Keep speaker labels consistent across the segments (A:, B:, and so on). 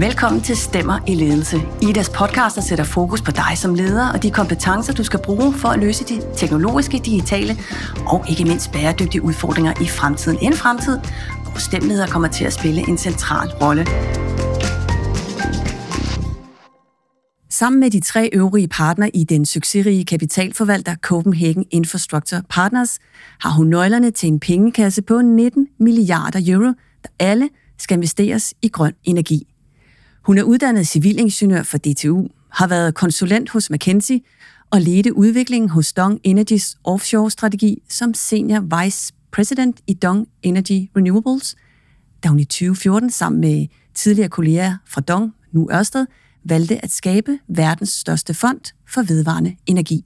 A: Velkommen til Stemmer i Ledelse. Idas podcaster sætter fokus på dig som leder og de kompetencer, du skal bruge for at løse de teknologiske, digitale og ikke mindst bæredygtige udfordringer i fremtiden. En fremtid, hvor stemmeleder kommer til at spille en central rolle. Sammen med de tre øvrige partnere i den succesrige kapitalforvalter Copenhagen Infrastructure Partners, har hun nøglerne til en pengekasse på 19 milliarder euro, der alle skal investeres i grøn energi. Hun er uddannet civilingeniør for DTU, har været konsulent hos McKinsey og ledte udviklingen hos Dong Energys offshore-strategi som senior vice president i Dong Energy Renewables, da hun i 2014 sammen med tidligere kolleger fra Dong, nu Ørsted, valgte at skabe verdens største fond for vedvarende energi.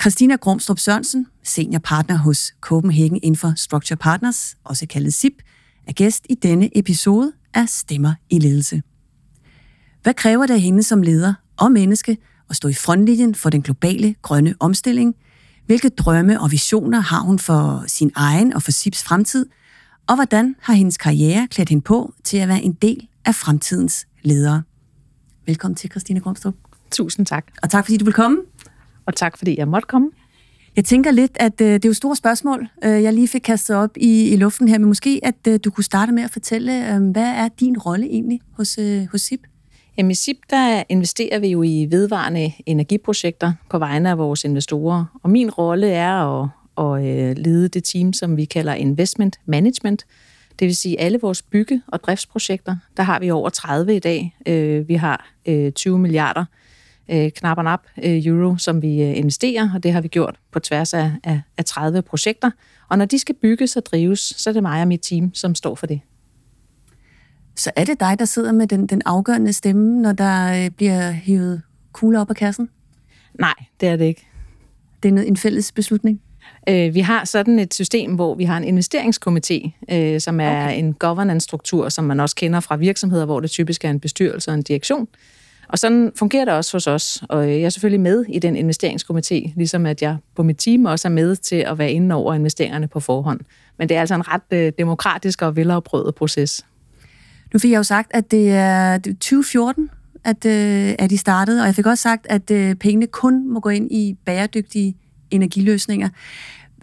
A: Christina Gromstrup Sørensen, senior partner hos Copenhagen Infrastructure Partners, også kaldet SIP, er gæst i denne episode af Stemmer i Ledelse. Hvad kræver det af hende som leder og menneske at stå i frontlinjen for den globale grønne omstilling? Hvilke drømme og visioner har hun for sin egen og for SIPs fremtid? Og hvordan har hendes karriere klædt hende på til at være en del af fremtidens ledere? Velkommen til, Christine Grumstrup.
B: Tusind tak.
A: Og tak, fordi du vil komme.
B: Og tak, fordi jeg måtte komme.
A: Jeg tænker lidt, at øh, det er jo store spørgsmål, øh, jeg lige fik kastet op i, i luften her, men måske at øh, du kunne starte med at fortælle, øh, hvad er din rolle egentlig hos, øh, hos SIP?
B: Jamen i SIP, der investerer vi jo i vedvarende energiprojekter på vegne af vores investorer. Og min rolle er at, at øh, lede det team, som vi kalder Investment Management. Det vil sige, alle vores bygge- og driftsprojekter, der har vi over 30 i dag. Øh, vi har øh, 20 milliarder knap og nap euro, som vi investerer, og det har vi gjort på tværs af, af 30 projekter. Og når de skal bygges og drives, så er det mig og mit team, som står for det
A: så er det dig, der sidder med den, den afgørende stemme, når der øh, bliver hivet kugler op af kassen?
B: Nej, det er det ikke.
A: Det er noget, en fælles beslutning?
B: Øh, vi har sådan et system, hvor vi har en investeringskomité, øh, som er okay. en governance-struktur, som man også kender fra virksomheder, hvor det typisk er en bestyrelse og en direktion. Og sådan fungerer det også hos os, og jeg er selvfølgelig med i den investeringskomité, ligesom at jeg på mit team også er med til at være inde over investeringerne på forhånd. Men det er altså en ret demokratisk og velafprøvet proces.
A: Nu fik jeg jo sagt, at det er 2014, at, øh, at de startede, og jeg fik også sagt, at øh, pengene kun må gå ind i bæredygtige energiløsninger.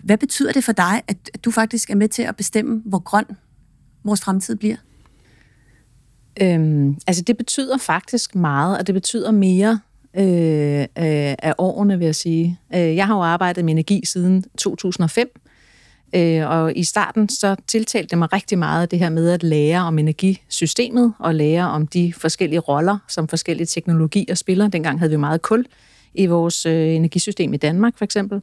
A: Hvad betyder det for dig, at, at du faktisk er med til at bestemme, hvor grøn vores fremtid bliver?
B: Øhm, altså det betyder faktisk meget, og det betyder mere øh, øh, af årene, vil jeg sige. Øh, jeg har jo arbejdet med energi siden 2005, Øh, og i starten så tiltalte det mig rigtig meget det her med at lære om energisystemet og lære om de forskellige roller, som forskellige teknologier spiller. Dengang havde vi meget kul i vores øh, energisystem i Danmark for eksempel.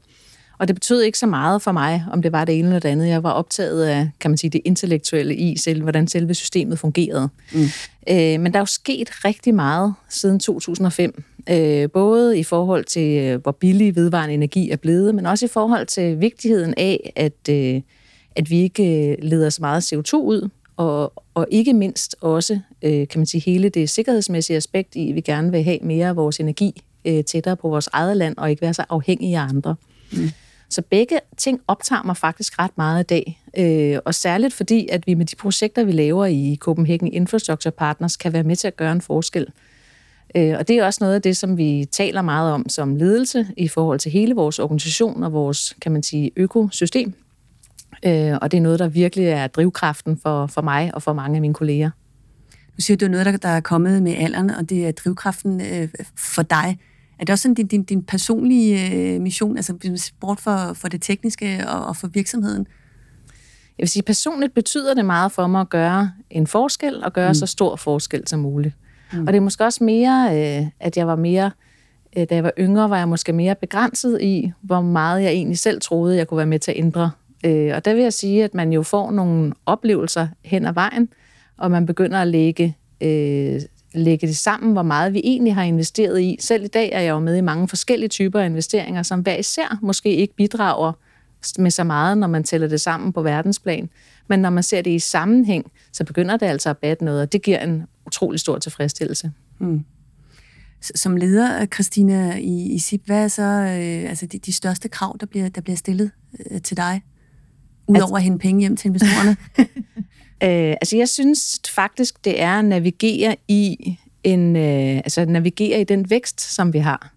B: Og det betød ikke så meget for mig, om det var det ene eller det andet. Jeg var optaget af, kan man sige, det intellektuelle i, selv, hvordan selve systemet fungerede. Mm. Øh, men der er jo sket rigtig meget siden 2005. Øh, både i forhold til, øh, hvor billig vedvarende energi er blevet, men også i forhold til vigtigheden af, at, øh, at vi ikke øh, leder så meget CO2 ud, og, og ikke mindst også, øh, kan man sige, hele det sikkerhedsmæssige aspekt i, at vi gerne vil have mere af vores energi øh, tættere på vores eget land, og ikke være så afhængige af andre. Mm. Så begge ting optager mig faktisk ret meget i dag. Øh, og særligt fordi, at vi med de projekter, vi laver i Copenhagen Infrastructure Partners, kan være med til at gøre en forskel. Øh, og det er også noget af det, som vi taler meget om som ledelse i forhold til hele vores organisation og vores, kan man sige, økosystem. Øh, og det er noget, der virkelig er drivkraften for, for mig og for mange af mine kolleger.
A: Du siger, at det er noget, der, der er kommet med alderen, og det er drivkraften øh, for dig. Er det også sådan din, din, din personlige øh, mission, altså bort for, for det tekniske og, og for virksomheden?
B: Jeg vil sige, personligt betyder det meget for mig at gøre en forskel, og gøre mm. så stor forskel som muligt. Mm. Og det er måske også mere, øh, at jeg var mere, øh, da jeg var yngre, var jeg måske mere begrænset i, hvor meget jeg egentlig selv troede, jeg kunne være med til at ændre. Øh, og der vil jeg sige, at man jo får nogle oplevelser hen ad vejen, og man begynder at lægge øh, lægge det sammen, hvor meget vi egentlig har investeret i. Selv i dag er jeg jo med i mange forskellige typer af investeringer, som hver især måske ikke bidrager med så meget, når man tæller det sammen på verdensplan. Men når man ser det i sammenhæng, så begynder det altså at batte noget, og det giver en utrolig stor tilfredsstillelse. Mm.
A: Som leder, Christina, i, i SIP, hvad er så øh, altså de, de største krav, der bliver, der bliver stillet øh, til dig? Udover altså, at hente penge hjem til investorerne?
B: Øh, altså jeg synes faktisk, det er at navigere i en, øh, altså navigere i den vækst, som vi har.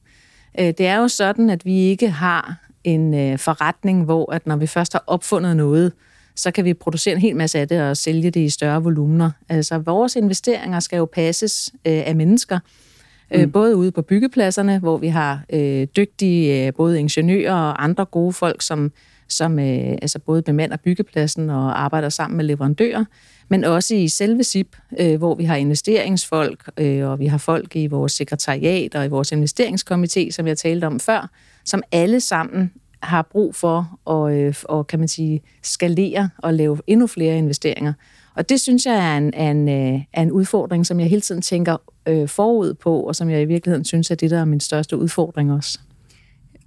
B: Øh, det er jo sådan, at vi ikke har en øh, forretning, hvor at når vi først har opfundet noget, så kan vi producere en hel masse af det og sælge det i større volumener. Altså vores investeringer skal jo passes øh, af mennesker, øh, mm. både ude på byggepladserne, hvor vi har øh, dygtige øh, både ingeniører og andre gode folk, som som øh, altså både bemander byggepladsen og arbejder sammen med leverandører, men også i selve SIP, øh, hvor vi har investeringsfolk, øh, og vi har folk i vores sekretariat og i vores investeringskomité, som jeg talte om før, som alle sammen har brug for at øh, og, kan man sige, skalere og lave endnu flere investeringer. Og det synes jeg er en, er en, øh, er en udfordring, som jeg hele tiden tænker øh, forud på, og som jeg i virkeligheden synes er det, der er min største udfordring også.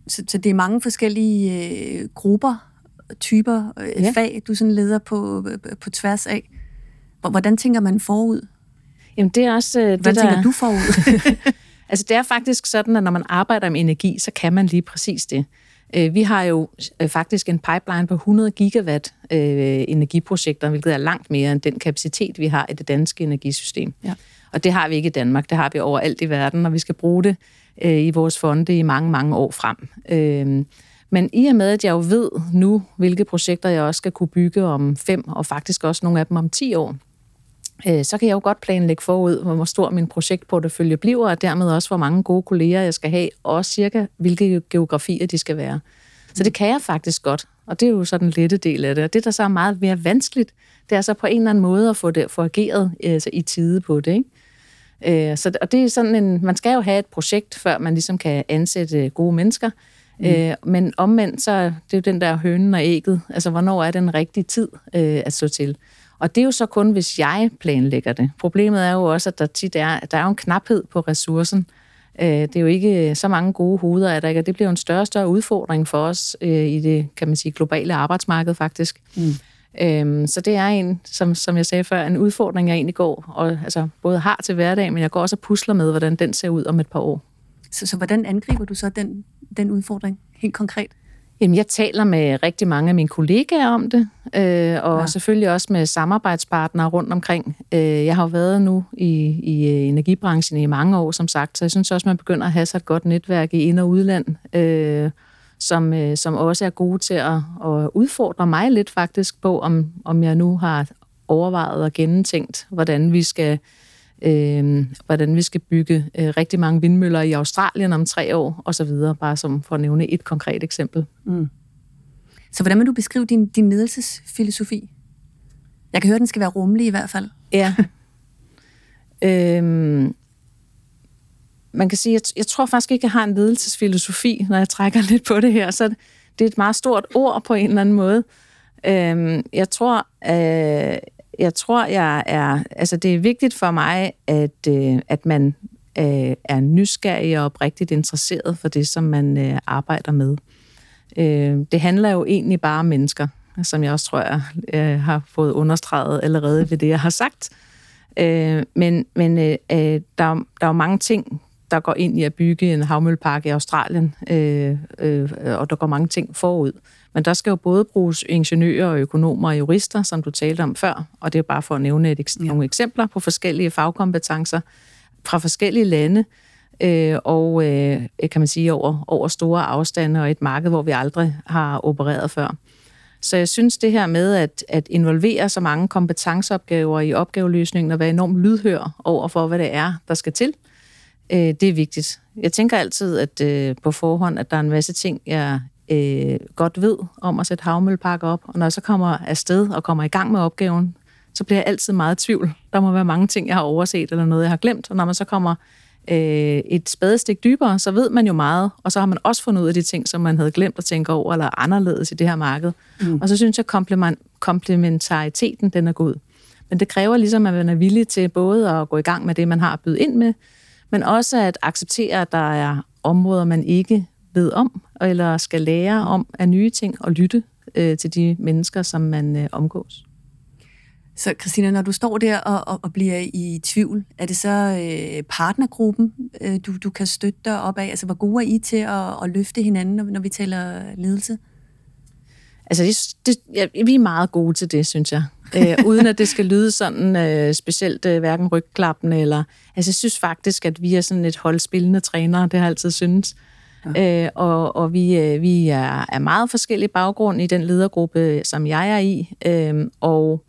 A: Så, så det er mange forskellige øh, grupper, typer, øh, ja. fag, du sådan leder på, øh, på tværs af. Hvordan tænker man forud?
B: Jamen det er også øh,
A: Hvordan
B: det,
A: der... tænker du forud?
B: altså det er faktisk sådan, at når man arbejder med energi, så kan man lige præcis det. Øh, vi har jo øh, faktisk en pipeline på 100 gigawatt øh, energiprojekter, hvilket er langt mere end den kapacitet, vi har i det danske energisystem. Ja. Og det har vi ikke i Danmark, det har vi overalt i verden, og vi skal bruge det i vores fonde i mange, mange år frem. Men i og med, at jeg jo ved nu, hvilke projekter jeg også skal kunne bygge om fem, og faktisk også nogle af dem om 10 år, øh, så kan jeg jo godt planlægge forud, hvor stor min projektportefølje bliver, og dermed også, hvor mange gode kolleger jeg skal have, og cirka, hvilke geografier de skal være. Så det kan jeg faktisk godt, og det er jo så den lette del af det. Og det, der så er meget mere vanskeligt, det er så på en eller anden måde at få det få ageret altså i tide på det. Ikke? Øh, så, og det er sådan en, man skal jo have et projekt, før man ligesom kan ansætte gode mennesker. Mm. Øh, men omvendt, så det er jo den der hønen og ægget. Altså, hvornår er den rigtige tid øh, at stå til? Og det er jo så kun, hvis jeg planlægger det. Problemet er jo også, at der tit er, der er en knaphed på ressourcen. Øh, det er jo ikke så mange gode hoveder, at der ikke, og det bliver jo en større og større udfordring for os øh, i det, kan man sige, globale arbejdsmarked faktisk. Mm. Øhm, så det er en, som, som jeg sagde før, en udfordring, jeg egentlig går, og altså, både har til hverdag, men jeg går også og pusler med, hvordan den ser ud om et par år.
A: Så, så hvordan angriber du så den, den udfordring helt konkret?
B: Jamen, jeg taler med rigtig mange af mine kollegaer om det, øh, og ja. selvfølgelig også med samarbejdspartnere rundt omkring. Øh, jeg har jo været nu i, i øh, energibranchen i mange år, som sagt, så jeg synes også, man begynder at have sig et godt netværk i ind- og udland, øh, som, øh, som også er gode til at, at udfordre mig lidt faktisk på, om, om jeg nu har overvejet og gennemtænkt, hvordan vi skal øh, hvordan vi skal bygge øh, rigtig mange vindmøller i Australien om tre år, og så videre, bare som for at nævne et konkret eksempel. Mm.
A: Så hvordan vil du beskrive din, din ledelsesfilosofi? Jeg kan høre, at den skal være rummelig i hvert fald.
B: Ja. øhm, man kan sige, jeg, jeg tror faktisk ikke, jeg har en ledelsesfilosofi, når jeg trækker lidt på det her. Så det er et meget stort ord på en eller anden måde. Øhm, jeg tror, øh, jeg tror, jeg er, altså det er vigtigt for mig, at, øh, at man øh, er nysgerrig og oprigtigt interesseret for det, som man øh, arbejder med. Øh, det handler jo egentlig bare om mennesker, som jeg også tror, jeg øh, har fået understreget allerede ved det, jeg har sagt. Øh, men men øh, øh der, der er jo mange ting, der går ind i at bygge en havmøllepark i Australien, øh, øh, og der går mange ting forud. Men der skal jo både bruges ingeniører og økonomer og jurister, som du talte om før, og det er bare for at nævne et, ja. nogle eksempler på forskellige fagkompetencer fra forskellige lande, øh, og øh, kan man sige over, over store afstande og et marked, hvor vi aldrig har opereret før. Så jeg synes det her med at, at involvere så mange kompetenceopgaver i opgaveløsningen og være enormt lydhør over for, hvad det er, der skal til, øh, det er vigtigt. Jeg tænker altid at øh, på forhånd, at der er en masse ting, jeg øh, godt ved om at sætte havmølleparker op, og når jeg så kommer afsted og kommer i gang med opgaven, så bliver jeg altid meget i tvivl. Der må være mange ting, jeg har overset, eller noget, jeg har glemt, og når man så kommer øh, et spadestik dybere, så ved man jo meget, og så har man også fundet ud af de ting, som man havde glemt at tænke over, eller anderledes i det her marked. Mm. Og så synes jeg, at komplementariteten, den er god. Men det kræver ligesom, at man er villig til både at gå i gang med det, man har at byde ind med, men også at acceptere, at der er områder, man ikke ved om, eller skal lære om af nye ting, og lytte øh, til de mennesker, som man øh, omgås.
A: Så Christina, når du står der og, og, og bliver i tvivl, er det så øh, partnergruppen, øh, du, du kan støtte dig op af? Altså, hvor gode er I til at, at løfte hinanden, når, når vi taler ledelse?
B: Altså, det, det, ja, vi er meget gode til det, synes jeg. øh, uden at det skal lyde sådan øh, specielt øh, hverken rygklappende eller... Altså, jeg synes faktisk, at vi er sådan et holdspillende trænere, det har jeg altid synes. Ja. Øh, og og vi, øh, vi er, er meget forskellige baggrund i den ledergruppe, som jeg er i, øh, og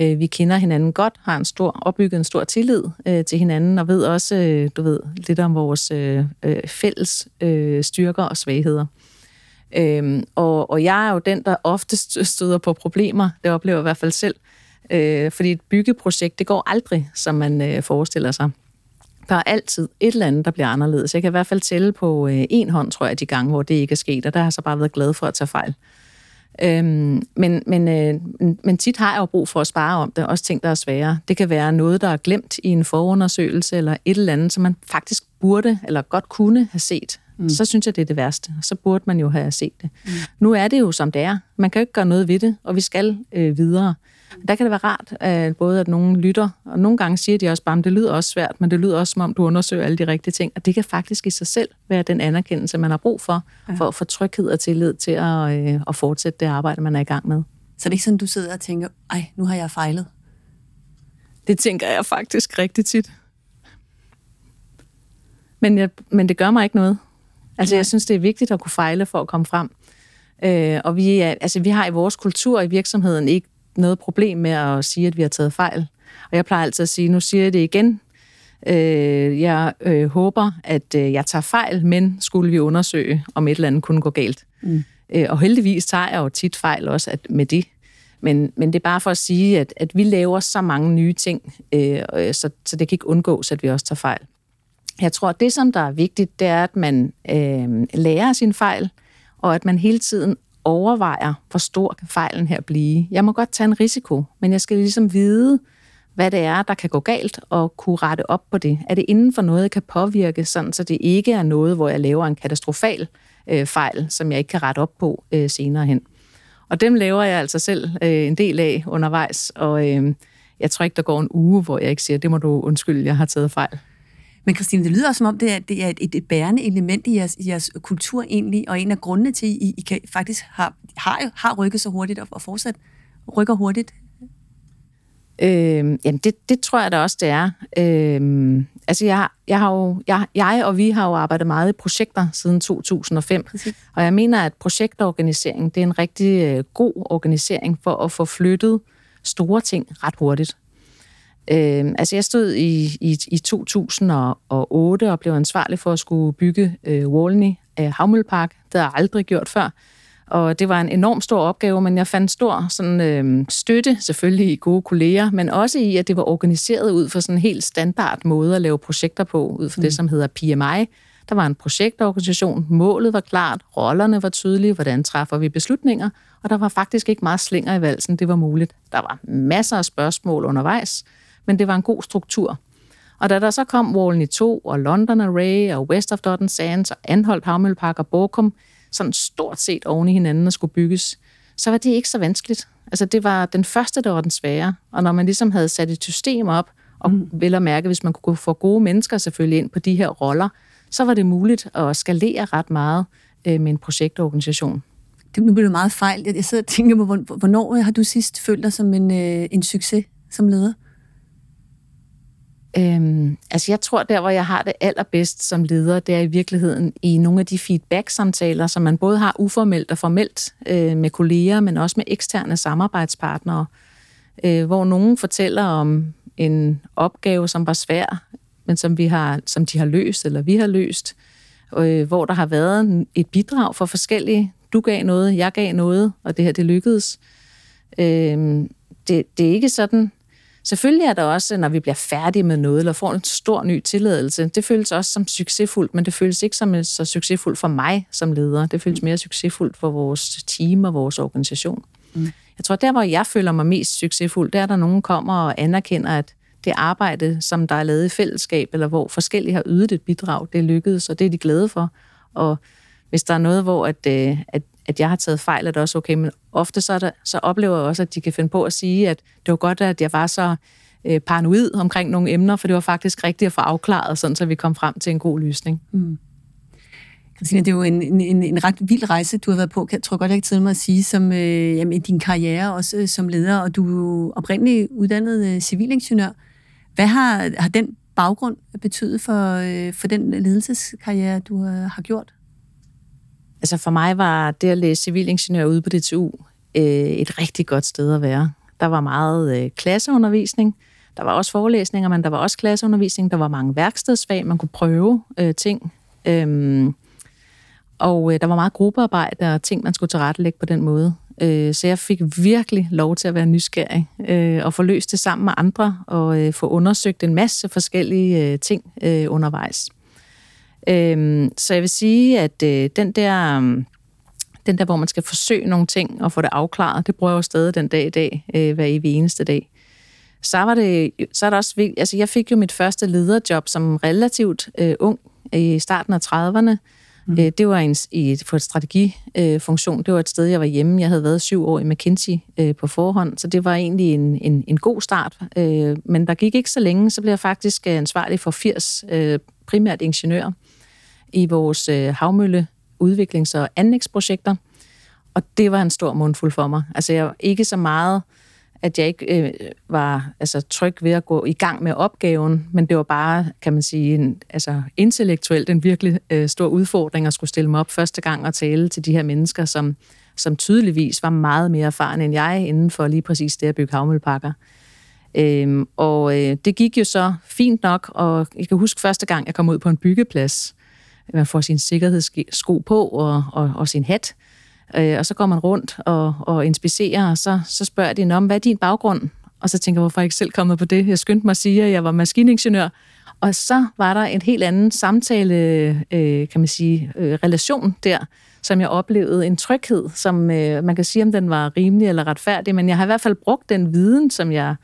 B: øh, vi kender hinanden godt, har en stor opbygget en stor tillid øh, til hinanden, og ved også, øh, du ved, lidt om vores øh, øh fælles øh, styrker og svagheder. Øhm, og, og jeg er jo den, der oftest støder på problemer. Det oplever jeg i hvert fald selv. Øh, fordi et byggeprojekt, det går aldrig, som man øh, forestiller sig. Der er altid et eller andet, der bliver anderledes. Jeg kan i hvert fald tælle på øh, en hånd, tror jeg, de gange, hvor det ikke er sket, og der har jeg så bare været glad for at tage fejl. Øhm, men, men, øh, men tit har jeg jo brug for at spare om det, også ting, der er svære. Det kan være noget, der er glemt i en forundersøgelse, eller et eller andet, som man faktisk burde, eller godt kunne have set. Mm. Så synes jeg, det er det værste. Så burde man jo have set det. Mm. Nu er det jo, som det er. Man kan jo ikke gøre noget ved det, og vi skal øh, videre. Der kan det være rart, at både at nogen lytter, og nogle gange siger de også bare, at det lyder også svært, men det lyder også, som om du undersøger alle de rigtige ting. Og det kan faktisk i sig selv være den anerkendelse, man har brug for, ja. for at få tryghed og tillid til at, øh, at fortsætte det arbejde, man er i gang med.
A: Så det er ikke sådan, du sidder og tænker, ej, nu har jeg fejlet?
B: Det tænker jeg faktisk rigtig tit. Men, jeg, men det gør mig ikke noget. Altså, jeg synes, det er vigtigt at kunne fejle for at komme frem. Øh, og vi, er, altså, vi har i vores kultur i virksomheden ikke noget problem med at sige, at vi har taget fejl. Og jeg plejer altid at sige, nu siger jeg det igen, øh, jeg øh, håber, at øh, jeg tager fejl, men skulle vi undersøge, om et eller andet kunne gå galt. Mm. Øh, og heldigvis tager jeg jo tit fejl også at, med det. Men, men det er bare for at sige, at, at vi laver så mange nye ting, øh, så, så det kan ikke undgås, at vi også tager fejl. Jeg tror, at det, som der er vigtigt, det er, at man øh, lærer sin fejl, og at man hele tiden overvejer, hvor stor kan fejlen her blive. Jeg må godt tage en risiko, men jeg skal ligesom vide, hvad det er, der kan gå galt, og kunne rette op på det. Er det inden for noget, jeg kan påvirke, sådan, så det ikke er noget, hvor jeg laver en katastrofal øh, fejl, som jeg ikke kan rette op på øh, senere hen. Og dem laver jeg altså selv øh, en del af undervejs, og øh, jeg tror ikke, der går en uge, hvor jeg ikke siger, det må du undskylde, jeg har taget fejl.
A: Men Christine, det lyder også som om, det er, det er et, et bærende element i jeres, i jeres kultur egentlig, og en af grundene til, at I, I kan, faktisk har, har, har rykket så hurtigt og, og fortsat rykker hurtigt.
B: Øh, jamen, det, det tror jeg da også, det er. Øh, altså, jeg, jeg, har jo, jeg, jeg og vi har jo arbejdet meget i projekter siden 2005, Præcis. og jeg mener, at projektorganisering, det er en rigtig øh, god organisering for at få flyttet store ting ret hurtigt. Øh, altså jeg stod i, i, i 2008 og blev ansvarlig for at skulle bygge øh, Walney øh, Havmøllepark. Det har jeg aldrig gjort før. Og det var en enorm stor opgave, men jeg fandt stor sådan, øh, støtte, selvfølgelig i gode kolleger, men også i, at det var organiseret ud for sådan en helt standard måde at lave projekter på, ud for mm. det, som hedder PMI. Der var en projektorganisation, målet var klart, rollerne var tydelige, hvordan træffer vi beslutninger, og der var faktisk ikke meget slinger i valsen, det var muligt. Der var masser af spørgsmål undervejs, men det var en god struktur. Og da der så kom Walney 2 og London Array og West of Dotton Sands og Anholdt Havmøllepark og Borkum, sådan stort set oven i hinanden og skulle bygges, så var det ikke så vanskeligt. Altså det var den første, der var den svære. Og når man ligesom havde sat et system op, og mm. vel at mærke, hvis man kunne få gode mennesker selvfølgelig ind på de her roller, så var det muligt at skalere ret meget øh, med en projektorganisation.
A: Det, nu bliver det meget fejl. Jeg sidder og tænker på, hvornår har du sidst følt dig som en, øh, en succes som leder?
B: Øhm, altså jeg tror, der hvor jeg har det allerbedst som leder, det er i virkeligheden i nogle af de feedback-samtaler, som man både har uformelt og formelt øh, med kolleger, men også med eksterne samarbejdspartnere, øh, hvor nogen fortæller om en opgave, som var svær, men som, vi har, som de har løst, eller vi har løst, øh, hvor der har været et bidrag for forskellige. Du gav noget, jeg gav noget, og det her, det lykkedes. Øh, det, det er ikke sådan, Selvfølgelig er der også, når vi bliver færdige med noget, eller får en stor ny tilladelse, det føles også som succesfuldt, men det føles ikke som så succesfuldt for mig som leder. Det føles mere succesfuldt for vores team og vores organisation. Mm. Jeg tror, der hvor jeg føler mig mest succesfuld, der er der nogen kommer og anerkender, at det arbejde, som der er lavet i fællesskab, eller hvor forskellige har ydet et bidrag, det er lykkedes, og det er de glade for. Og hvis der er noget, hvor at, øh, at at jeg har taget fejl, er det også okay. Men ofte så, der, så oplever jeg også, at de kan finde på at sige, at det var godt, at jeg var så øh, paranoid omkring nogle emner, for det var faktisk rigtigt at få afklaret, sådan så vi kom frem til en god løsning. Mm.
A: Christina, det er jo en, en, en ret vild rejse, du har været på, jeg tror godt, jeg kan tillade mig at sige, som øh, jamen, din karriere også øh, som leder, og du er jo oprindeligt uddannet øh, civilingeniør. Hvad har, har den baggrund betydet for, øh, for den ledelseskarriere, du øh, har gjort?
B: Altså for mig var det at læse civilingeniør ude på DTU øh, et rigtig godt sted at være. Der var meget øh, klasseundervisning, der var også forelæsninger, men der var også klasseundervisning, der var mange værkstedsfag, man kunne prøve øh, ting. Øhm, og øh, der var meget gruppearbejde og ting, man skulle tilrettelægge på den måde. Øh, så jeg fik virkelig lov til at være nysgerrig øh, og få løst det sammen med andre og øh, få undersøgt en masse forskellige øh, ting øh, undervejs. Øh, så jeg vil sige, at øh, den der... Øh, den der, hvor man skal forsøge nogle ting og få det afklaret, det bruger jeg jo stadig den dag i dag, øh, hver evig eneste dag. Så var det, så er det også vigtigt, altså jeg fik jo mit første lederjob som relativt øh, ung i starten af 30'erne, Mm. Øh, det var en, i, for et strategifunktion. Det var et sted, jeg var hjemme. Jeg havde været syv år i McKinsey øh, på forhånd, så det var egentlig en, en, en god start. Øh, men der gik ikke så længe, så blev jeg faktisk ansvarlig for 80 primært ingeniører i vores øh, havmølle udviklings- og anlægsprojekter. Og det var en stor mundfuld for mig. Altså jeg var ikke så meget at jeg ikke øh, var altså, tryg ved at gå i gang med opgaven, men det var bare, kan man sige, en, altså, intellektuelt en virkelig øh, stor udfordring at skulle stille mig op første gang og tale til de her mennesker, som, som tydeligvis var meget mere erfaren end jeg inden for lige præcis det at bygge havmølleparker. Øhm, og øh, det gik jo så fint nok, og jeg kan huske første gang, jeg kom ud på en byggeplads, man får sin sikkerhedssko på og, og, og sin hat, Øh, og så går man rundt og, og inspicerer, og så, så spørger de om, hvad er din baggrund? Og så tænker jeg, hvorfor er jeg ikke selv kommet på det? Jeg skyndte mig at sige, at jeg var maskiningeniør. Og så var der en helt anden samtale, øh, kan man sige, øh, relation der, som jeg oplevede en tryghed, som øh, man kan sige, om den var rimelig eller retfærdig, men jeg har i hvert fald brugt den viden, som jeg,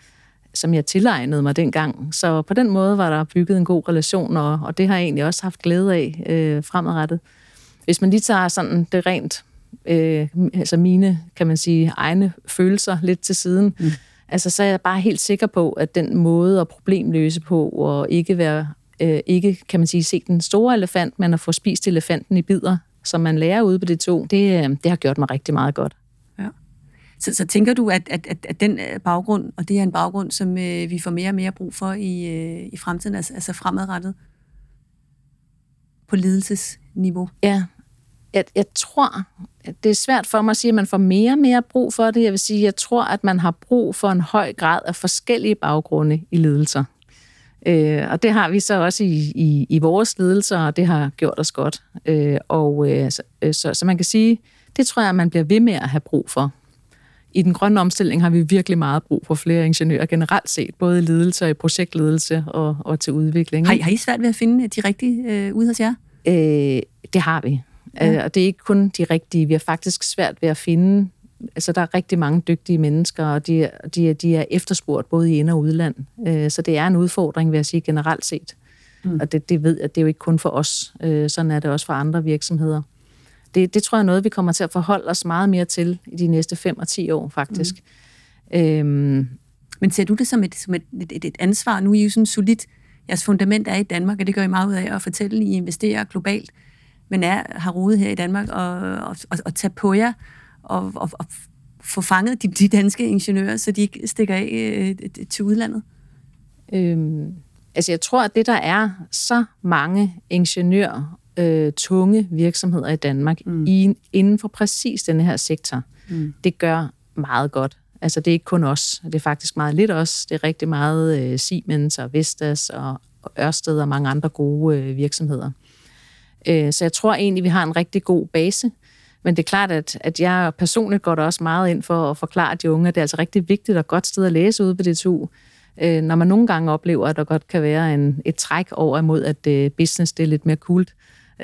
B: som jeg tilegnede mig dengang. Så på den måde var der bygget en god relation, og, og det har jeg egentlig også haft glæde af øh, fremadrettet. Hvis man lige tager sådan det rent øh, altså mine, kan man sige, egne følelser lidt til siden. Mm. Altså, så er jeg bare helt sikker på, at den måde at problemløse på, og ikke være, øh, ikke, kan man sige, se den store elefant, men at få spist elefanten i bidder, som man lærer ude på det to, det, øh, det har gjort mig rigtig meget godt.
A: Så, så tænker du, at, at, at, at den øh, baggrund, og det er en baggrund, som øh, vi får mere og mere brug for i, øh, i fremtiden, altså, altså fremadrettet på ledelsesniveau?
B: Ja, jeg, jeg tror, at det er svært for mig at sige, at man får mere og mere brug for det. Jeg vil sige, jeg tror, at man har brug for en høj grad af forskellige baggrunde i ledelser. Øh, og det har vi så også i, i, i vores ledelser, og det har gjort os godt. Øh, og øh, så, øh, så, så man kan sige, det tror jeg, man bliver ved med at have brug for. I den grønne omstilling har vi virkelig meget brug for flere ingeniører generelt set, både i ledelse og i projektledelse og, og til udvikling.
A: Har I, har I svært ved at finde de rigtige øh, ude hos jer?
B: Øh, det har vi. Ja. Øh, og det er ikke kun de rigtige. Vi har faktisk svært ved at finde... Altså, der er rigtig mange dygtige mennesker, og de, de, de er efterspurgt både i ind- og udland. Øh, så det er en udfordring, vil jeg sige, generelt set. Mm. Og det, det ved jeg, det er jo ikke kun for os. Øh, sådan er det også for andre virksomheder. Det, det tror jeg er noget, vi kommer til at forholde os meget mere til i de næste 5 og 10 år, faktisk. Mm. Øhm,
A: Men ser du det som et, som et, et, et ansvar? Nu er I jo sådan solidt, jeres fundament er i Danmark, og det gør I meget ud af at fortælle, at I investerer globalt men er, har rodet her i Danmark, og, og, og, og tage på jer og, og, og få fanget de, de danske ingeniører, så de ikke stikker af øh, til udlandet?
B: Øhm, altså jeg tror, at det der er så mange ingeniører, øh, tunge virksomheder i Danmark mm. i, inden for præcis den her sektor, mm. det gør meget godt. Altså det er ikke kun os, det er faktisk meget lidt os, det er rigtig meget øh, Siemens og Vestas og, og Ørsted og mange andre gode øh, virksomheder. Øh, så jeg tror egentlig, vi har en rigtig god base. Men det er klart, at, at jeg personligt går da også meget ind for at forklare de unge, at det er altså rigtig vigtigt og godt sted at læse ude på DTU. Øh, når man nogle gange oplever, at der godt kan være en, et træk over imod, at uh, business det er lidt mere kult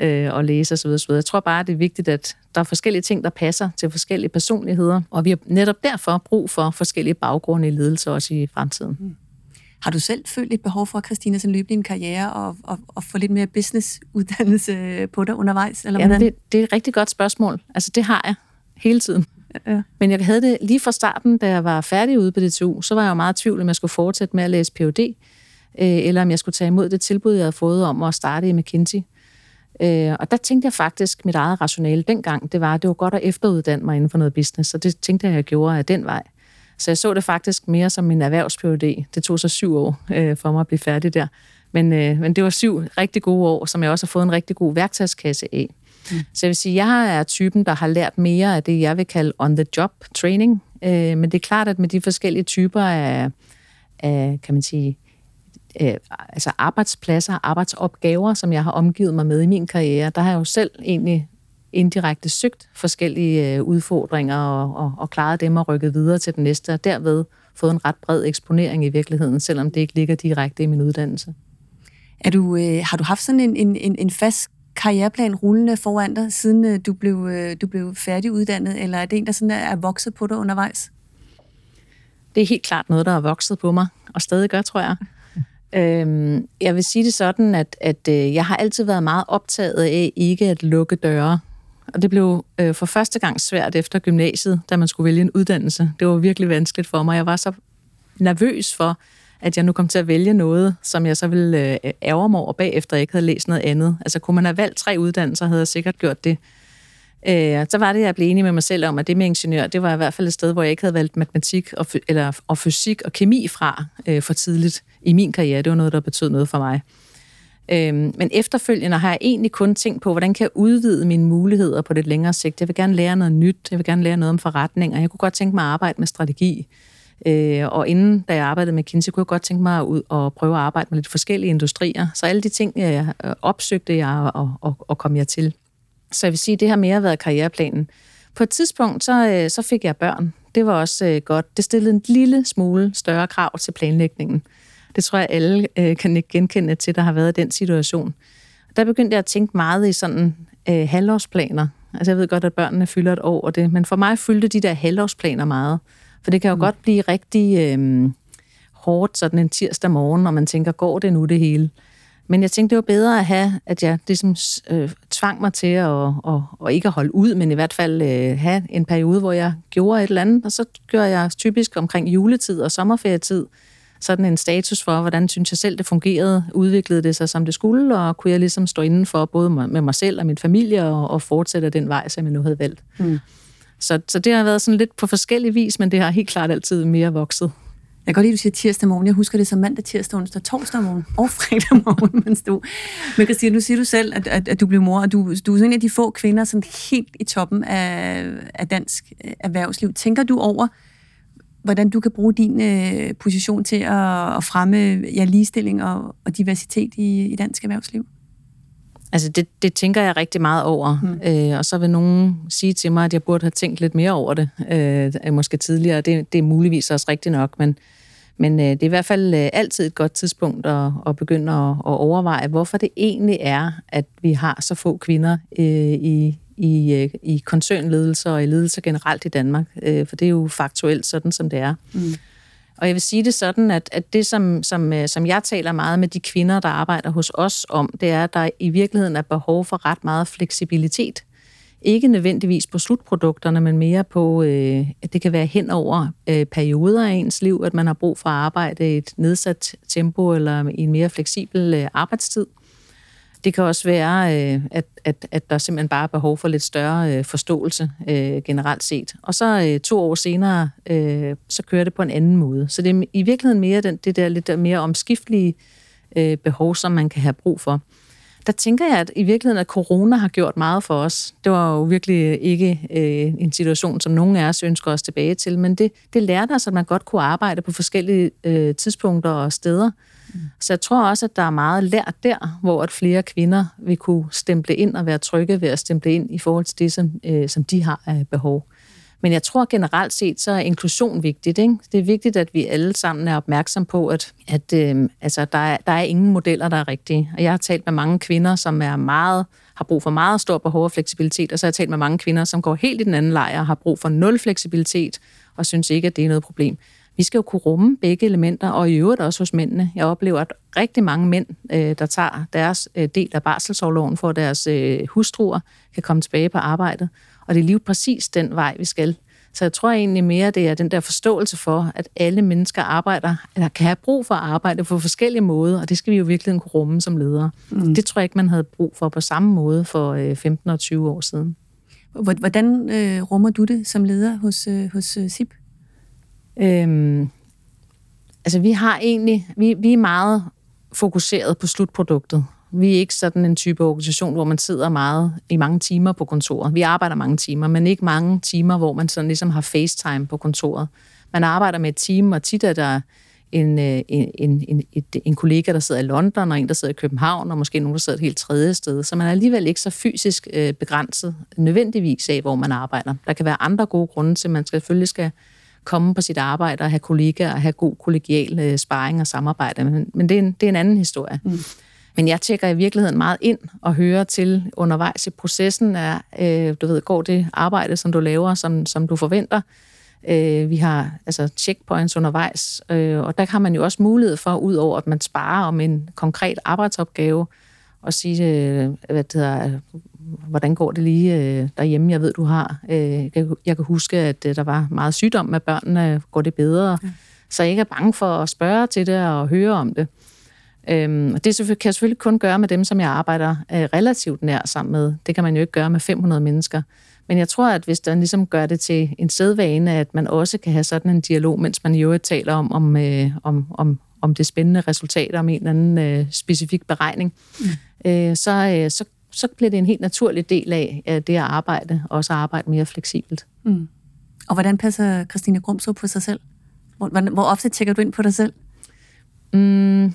B: øh, at læse osv. osv. Jeg tror bare, det er vigtigt, at der er forskellige ting, der passer til forskellige personligheder, og vi har netop derfor brug for forskellige baggrunde i ledelse også i fremtiden. Mm.
A: Har du selv følt et behov for, Christina, at løbe din karriere og, og, og få lidt mere businessuddannelse på dig undervejs? Eller
B: ja, det, det er et rigtig godt spørgsmål. Altså, det har jeg hele tiden. Ja. Men jeg havde det lige fra starten, da jeg var færdig ude på DTU, så var jeg jo meget i tvivl, om jeg skulle fortsætte med at læse Ph.D., øh, eller om jeg skulle tage imod det tilbud, jeg havde fået om at starte i McKinsey. Øh, og der tænkte jeg faktisk, mit eget rationale dengang, det var, at det var godt at efteruddanne mig inden for noget business, så det tænkte jeg, at jeg gjorde af den vej. Så jeg så det faktisk mere som min erhvervs Det tog så syv år øh, for mig at blive færdig der. Men, øh, men det var syv rigtig gode år, som jeg også har fået en rigtig god værktøjskasse af. Mm. Så jeg vil sige, at jeg er typen, der har lært mere af det, jeg vil kalde on-the-job training. Øh, men det er klart, at med de forskellige typer af, af kan man sige, øh, altså arbejdspladser, arbejdsopgaver, som jeg har omgivet mig med i min karriere, der har jeg jo selv egentlig indirekte søgt forskellige øh, udfordringer og, og, og klaret dem og rykket videre til den næste, og derved fået en ret bred eksponering i virkeligheden, selvom det ikke ligger direkte i min uddannelse.
A: Er du, øh, har du haft sådan en, en, en, en fast karriereplan rullende foran dig, siden øh, du, blev, øh, du blev færdiguddannet, eller er det en, der sådan er, er vokset på dig undervejs?
B: Det er helt klart noget, der er vokset på mig, og stadig gør, tror jeg øhm, jeg vil sige det sådan, at, at øh, jeg har altid været meget optaget af ikke at lukke døre. Og det blev øh, for første gang svært efter gymnasiet, da man skulle vælge en uddannelse. Det var virkelig vanskeligt for mig. Jeg var så nervøs for, at jeg nu kom til at vælge noget, som jeg så ville øh, ærge mig over bagefter, jeg ikke havde læst noget andet. Altså kunne man have valgt tre uddannelser, havde jeg sikkert gjort det. Øh, så var det, jeg blev enig med mig selv om, at det med ingeniør, det var i hvert fald et sted, hvor jeg ikke havde valgt matematik og, eller, og fysik og kemi fra øh, for tidligt i min karriere. Det var noget, der betød noget for mig. Øh, men efterfølgende har jeg egentlig kun tænkt på, hvordan kan jeg udvide mine muligheder på det længere sigt. Jeg vil gerne lære noget nyt, jeg vil gerne lære noget om forretning, og jeg kunne godt tænke mig at arbejde med strategi. Øh, og inden da jeg arbejdede med Kinsey, kunne jeg godt tænke mig at ud og prøve at arbejde med lidt forskellige industrier. Så alle de ting jeg øh, opsøgte jeg og, og, og kom jeg til. Så jeg vil sige, at det har mere været karriereplanen. På et tidspunkt, så, øh, så fik jeg børn. Det var også øh, godt. Det stillede en lille smule større krav til planlægningen. Det tror jeg, alle øh, kan ikke genkende til, der har været i den situation. Der begyndte jeg at tænke meget i sådan øh, halvårsplaner. Altså jeg ved godt, at børnene fylder et år og det, men for mig fyldte de der halvårsplaner meget. For det kan jo mm. godt blive rigtig øh, hårdt sådan en tirsdag morgen, når man tænker, går det nu det hele? Men jeg tænkte, det var bedre at have, at jeg ligesom øh, tvang mig til at, og, og ikke at holde ud, men i hvert fald øh, have en periode, hvor jeg gjorde et eller andet. Og så gjorde jeg typisk omkring juletid og sommerferietid sådan en status for, hvordan synes jeg selv, det fungerede. Udviklede det sig, som det skulle, og kunne jeg ligesom stå inden for både med mig selv og min familie og, og fortsætte den vej, som jeg nu havde valgt. Mm. Så, så det har været sådan lidt på forskellig vis, men det har helt klart altid mere vokset.
A: Jeg kan godt lide, at du siger tirsdag morgen. Jeg husker det som mandag, tirsdag, onsdag, torsdag morgen og fredag morgen, mens du... Men Christine, nu siger du selv, at, at, at du blev mor, og du, du er en af de få kvinder sådan helt i toppen af, af dansk øh, erhvervsliv. Tænker du over, hvordan du kan bruge din øh, position til at, at fremme ja, ligestilling og, og diversitet i, i dansk erhvervsliv?
B: Altså, det, det tænker jeg rigtig meget over. Mm. Øh, og så vil nogen sige til mig, at jeg burde have tænkt lidt mere over det, øh, måske tidligere. Det, det er muligvis også rigtigt nok, men, men øh, det er i hvert fald øh, altid et godt tidspunkt at, at begynde at, at overveje, hvorfor det egentlig er, at vi har så få kvinder øh, i, i, øh, i koncernledelser og i ledelser generelt i Danmark. Øh, for det er jo faktuelt sådan, som det er. Mm. Og jeg vil sige det sådan, at, at det, som, som, øh, som jeg taler meget med de kvinder, der arbejder hos os om, det er, at der i virkeligheden er behov for ret meget fleksibilitet. Ikke nødvendigvis på slutprodukterne, men mere på, øh, at det kan være hen over øh, perioder af ens liv, at man har brug for at arbejde i et nedsat tempo eller i en mere fleksibel øh, arbejdstid. Det kan også være, øh, at, at, at der simpelthen bare er behov for lidt større øh, forståelse øh, generelt set. Og så øh, to år senere, øh, så kører det på en anden måde. Så det er i virkeligheden mere den, det der lidt mere omskiftelige øh, behov, som man kan have brug for. Der tænker jeg, at i virkeligheden, at corona har gjort meget for os. Det var jo virkelig ikke en situation, som nogen af os ønsker os tilbage til, men det, det lærte os, at man godt kunne arbejde på forskellige tidspunkter og steder, Mm. Så jeg tror også, at der er meget lært der, hvor at flere kvinder vil kunne stemple ind og være trygge ved at stemple ind i forhold til det, som, øh, som de har af behov. Men jeg tror generelt set, så er inklusion vigtigt. Ikke? Det er vigtigt, at vi alle sammen er opmærksom på, at, at øh, altså, der, er, der er ingen modeller, der er rigtige. Og jeg har talt med mange kvinder, som er meget har brug for meget stor behov og fleksibilitet, og så har jeg talt med mange kvinder, som går helt i den anden lejr og har brug for nul fleksibilitet, og synes ikke, at det er noget problem vi skal jo kunne rumme begge elementer, og i øvrigt også hos mændene. Jeg oplever, at rigtig mange mænd, øh, der tager deres øh, del af barselsårloven for deres øh, hustruer, kan komme tilbage på arbejdet. Og det er lige præcis den vej, vi skal. Så jeg tror egentlig mere, det er den der forståelse for, at alle mennesker arbejder, eller kan have brug for at arbejde på forskellige måder, og det skal vi jo virkelig kunne rumme som ledere. Mm. Det tror jeg ikke, man havde brug for på samme måde for 15 og 20 år siden.
A: Hvordan øh, rummer du det som leder hos, øh, hos øh, SIP?
B: Øhm, altså, vi har egentlig, vi, vi er meget fokuseret på slutproduktet. Vi er ikke sådan en type organisation, hvor man sidder meget i mange timer på kontoret. Vi arbejder mange timer, men ikke mange timer, hvor man sådan ligesom har FaceTime på kontoret. Man arbejder med et team, og tit er der en, øh, en, en, en, et, en kollega, der sidder i London, og en, der sidder i København, og måske nogen, der sidder et helt tredje sted. Så man er alligevel ikke så fysisk øh, begrænset nødvendigvis af, hvor man arbejder. Der kan være andre gode grunde til, at man selvfølgelig skal komme på sit arbejde og have kollegaer og have god kollegial øh, sparring og samarbejde. Men, men det, er en, det er en anden historie. Mm. Men jeg tjekker i virkeligheden meget ind og hører til undervejs i processen af, øh, du ved, går det arbejde, som du laver, som, som du forventer. Øh, vi har altså checkpoints undervejs, øh, og der har man jo også mulighed for, ud over at man sparer om en konkret arbejdsopgave, og sige, øh, hvad det hedder, hvordan går det lige øh, derhjemme? Jeg ved, du har. Øh, jeg, kan, jeg kan huske, at øh, der var meget sygdom med børnene. Går det bedre? Ja. Så jeg ikke er bange for at spørge til det og høre om det. Øhm, og det kan jeg selvfølgelig kun gøre med dem, som jeg arbejder øh, relativt nær sammen med. Det kan man jo ikke gøre med 500 mennesker. Men jeg tror, at hvis der ligesom gør det til en sædvane, at man også kan have sådan en dialog, mens man jo taler om, om, øh, om, om, om det spændende resultat, om en eller anden øh, specifik beregning, mm. øh, så, øh, så, så bliver det en helt naturlig del af øh, det at arbejde, også at arbejde mere fleksibelt. Mm.
A: Og hvordan passer Christine Grumsø på sig selv? Hvor, hvor ofte tjekker du ind på dig selv? Mm,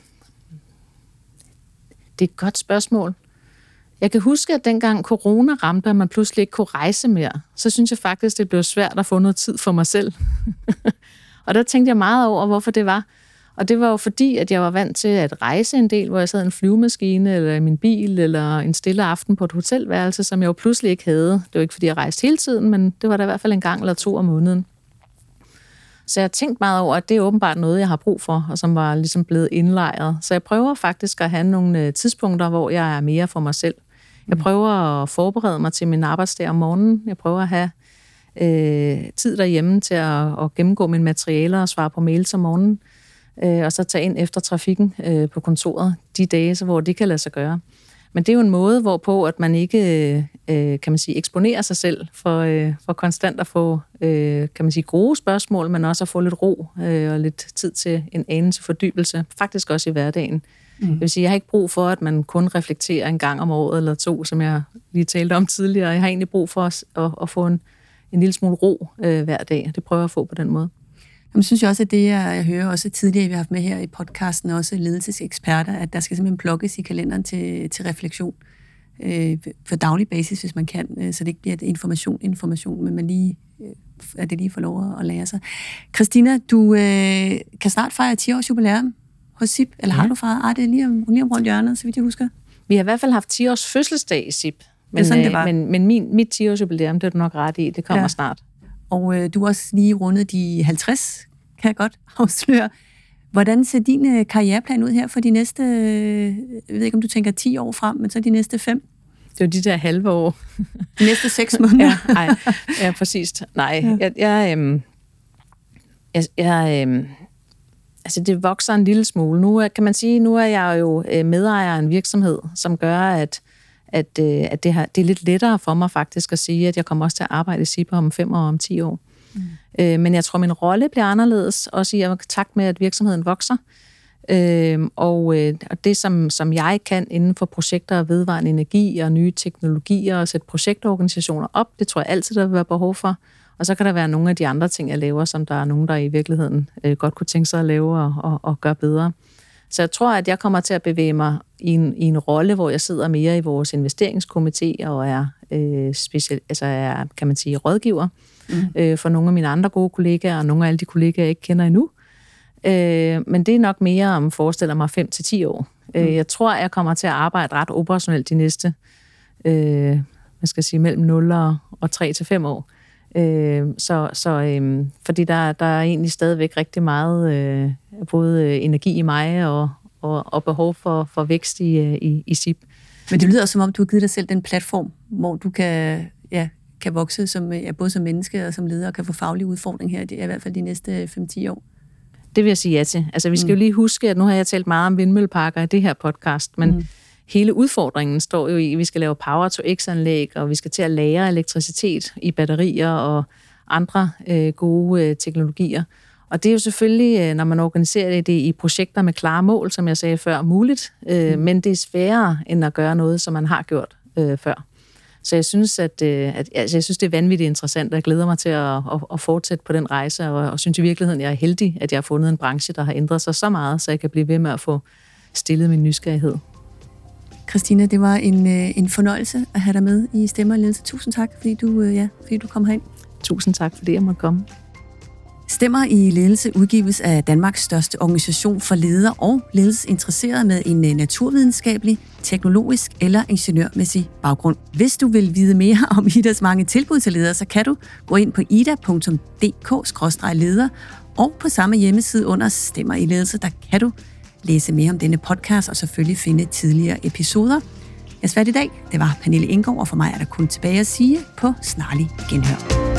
B: det er et godt spørgsmål. Jeg kan huske, at dengang corona ramte, og man pludselig ikke kunne rejse mere, så synes jeg faktisk, det blev svært at få noget tid for mig selv. og der tænkte jeg meget over, hvorfor det var. Og det var jo fordi, at jeg var vant til at rejse en del, hvor jeg sad i en flyvemaskine, eller i min bil, eller en stille aften på et hotelværelse, som jeg jo pludselig ikke havde. Det var ikke, fordi jeg rejste hele tiden, men det var der i hvert fald en gang eller to om måneden. Så jeg har tænkt meget over, at det er åbenbart noget, jeg har brug for, og som var ligesom blevet indlejret. Så jeg prøver faktisk at have nogle øh, tidspunkter, hvor jeg er mere for mig selv. Jeg mm. prøver at forberede mig til min arbejdsdag om morgenen. Jeg prøver at have øh, tid derhjemme til at, at gennemgå mine materialer og svare på mails om morgenen. Øh, og så tage ind efter trafikken øh, på kontoret de dage, så hvor det kan lade sig gøre. Men det er jo en måde, hvorpå at man ikke øh, kan man sige, eksponerer sig selv for, øh, for konstant at få øh, kan man sige, gode spørgsmål, men også at få lidt ro øh, og lidt tid til en anelse fordybelse, faktisk også i hverdagen. Mm. Det vil sige, jeg har ikke brug for, at man kun reflekterer en gang om året eller to, som jeg lige talte om tidligere. Jeg har egentlig brug for at, at, at få en, en lille smule ro øh, hver dag. Det prøver jeg at få på den måde.
A: Jamen, synes jeg også, at det, jeg, jeg hører også tidligere, vi har haft med her i podcasten, også ledelseseksperter, at der skal simpelthen plukkes i kalenderen til, til refleksion øh, på daglig basis, hvis man kan, øh, så det ikke bliver et information, information, men man lige, øh, at det lige får lov at lære sig. Christina, du øh, kan snart fejre 10 års jubilæum hos SIP, eller ja. har du fejret? Ah, det er lige om, lige om rundt hjørnet, så vidt jeg husker.
B: Vi har i hvert fald haft 10 års fødselsdag i SIP. Men, det er sådan, det var. men, men min, mit 10 års jubilæum, det er du nok ret i, det kommer ja. snart.
A: Og øh, du har også lige rundet de 50 kan jeg godt afsløre. Hvordan ser din øh, karriereplan ud her for de næste, øh, jeg ved ikke om du tænker 10 år frem, men så de næste fem?
B: Det er de der halve år.
A: De næste seks måneder.
B: ja, nej, ja, præcis. Nej, ja. jeg, jeg, øhm, jeg, jeg øhm, altså det vokser en lille smule. Nu kan man sige, nu er jeg jo øh, medejer af en virksomhed, som gør, at, at, at det, har, det er lidt lettere for mig faktisk at sige, at jeg kommer også til at arbejde i SIPA om fem år om ti år. Mm. Øh, men jeg tror, min rolle bliver anderledes, også i takt med, at virksomheden vokser. Øh, og, øh, og det, som, som jeg kan inden for projekter af vedvarende energi og nye teknologier og sætte projektorganisationer op, det tror jeg altid, der vil være behov for. Og så kan der være nogle af de andre ting, jeg laver, som der er nogen, der i virkeligheden øh, godt kunne tænke sig at lave og, og, og gøre bedre. Så jeg tror, at jeg kommer til at bevæge mig i en, i en rolle, hvor jeg sidder mere i vores investeringskomité og er, øh, special, altså er, kan man sige, rådgiver mm. øh, for nogle af mine andre gode kollegaer, og nogle af alle de kollegaer, jeg ikke kender endnu. Øh, men det er nok mere om, forestiller mig, 5 til 10 år. Øh, mm. Øh, jeg tror, jeg kommer til at arbejde ret operationelt de næste, øh, hvad skal sige, mellem 0 og, og 3 til 5 år. Øh, så, så øh, fordi der, der er egentlig stadigvæk rigtig meget øh, både energi i mig og, og, og behov for, for vækst i, i, i SIP.
A: Men det lyder som om, du har givet dig selv den platform, hvor du kan ja, kan vokse som, ja, både som menneske og som leder, og kan få faglige udfordringer her, er i hvert fald de næste 5-10 år?
B: Det vil jeg sige ja til. Altså, vi skal mm. jo lige huske, at nu har jeg talt meget om vindmølleparker i det her podcast, men mm. Hele udfordringen står jo i, at vi skal lave power-to-x-anlæg, og vi skal til at lære elektricitet i batterier og andre øh, gode øh, teknologier. Og det er jo selvfølgelig, øh, når man organiserer det i projekter med klare mål, som jeg sagde før, muligt, øh, mm. men det er sværere end at gøre noget, som man har gjort øh, før. Så jeg synes, at, øh, at altså, jeg synes, det er vanvittigt interessant, og jeg glæder mig til at, at, at fortsætte på den rejse, og, og synes i virkeligheden, jeg er heldig, at jeg har fundet en branche, der har ændret sig så meget, så jeg kan blive ved med at få stillet min nysgerrighed.
A: Christina, det var en, øh, en fornøjelse at have dig med i Stemmer Ledelse. Tusind tak, fordi du, ja, fordi du kom herind.
B: Tusind tak, fordi jeg måtte komme.
A: Stemmer i ledelse udgives af Danmarks største organisation for ledere og ledelsesinteresserede med en øh, naturvidenskabelig, teknologisk eller ingeniørmæssig baggrund. Hvis du vil vide mere om IDAs mange tilbud til ledere, så kan du gå ind på ida.dk-leder og på samme hjemmeside under Stemmer i ledelse, der kan du læse mere om denne podcast og selvfølgelig finde tidligere episoder. Jeg svært i dag, det var Pernille Indgaard, og for mig er der kun tilbage at sige på snarlig genhør.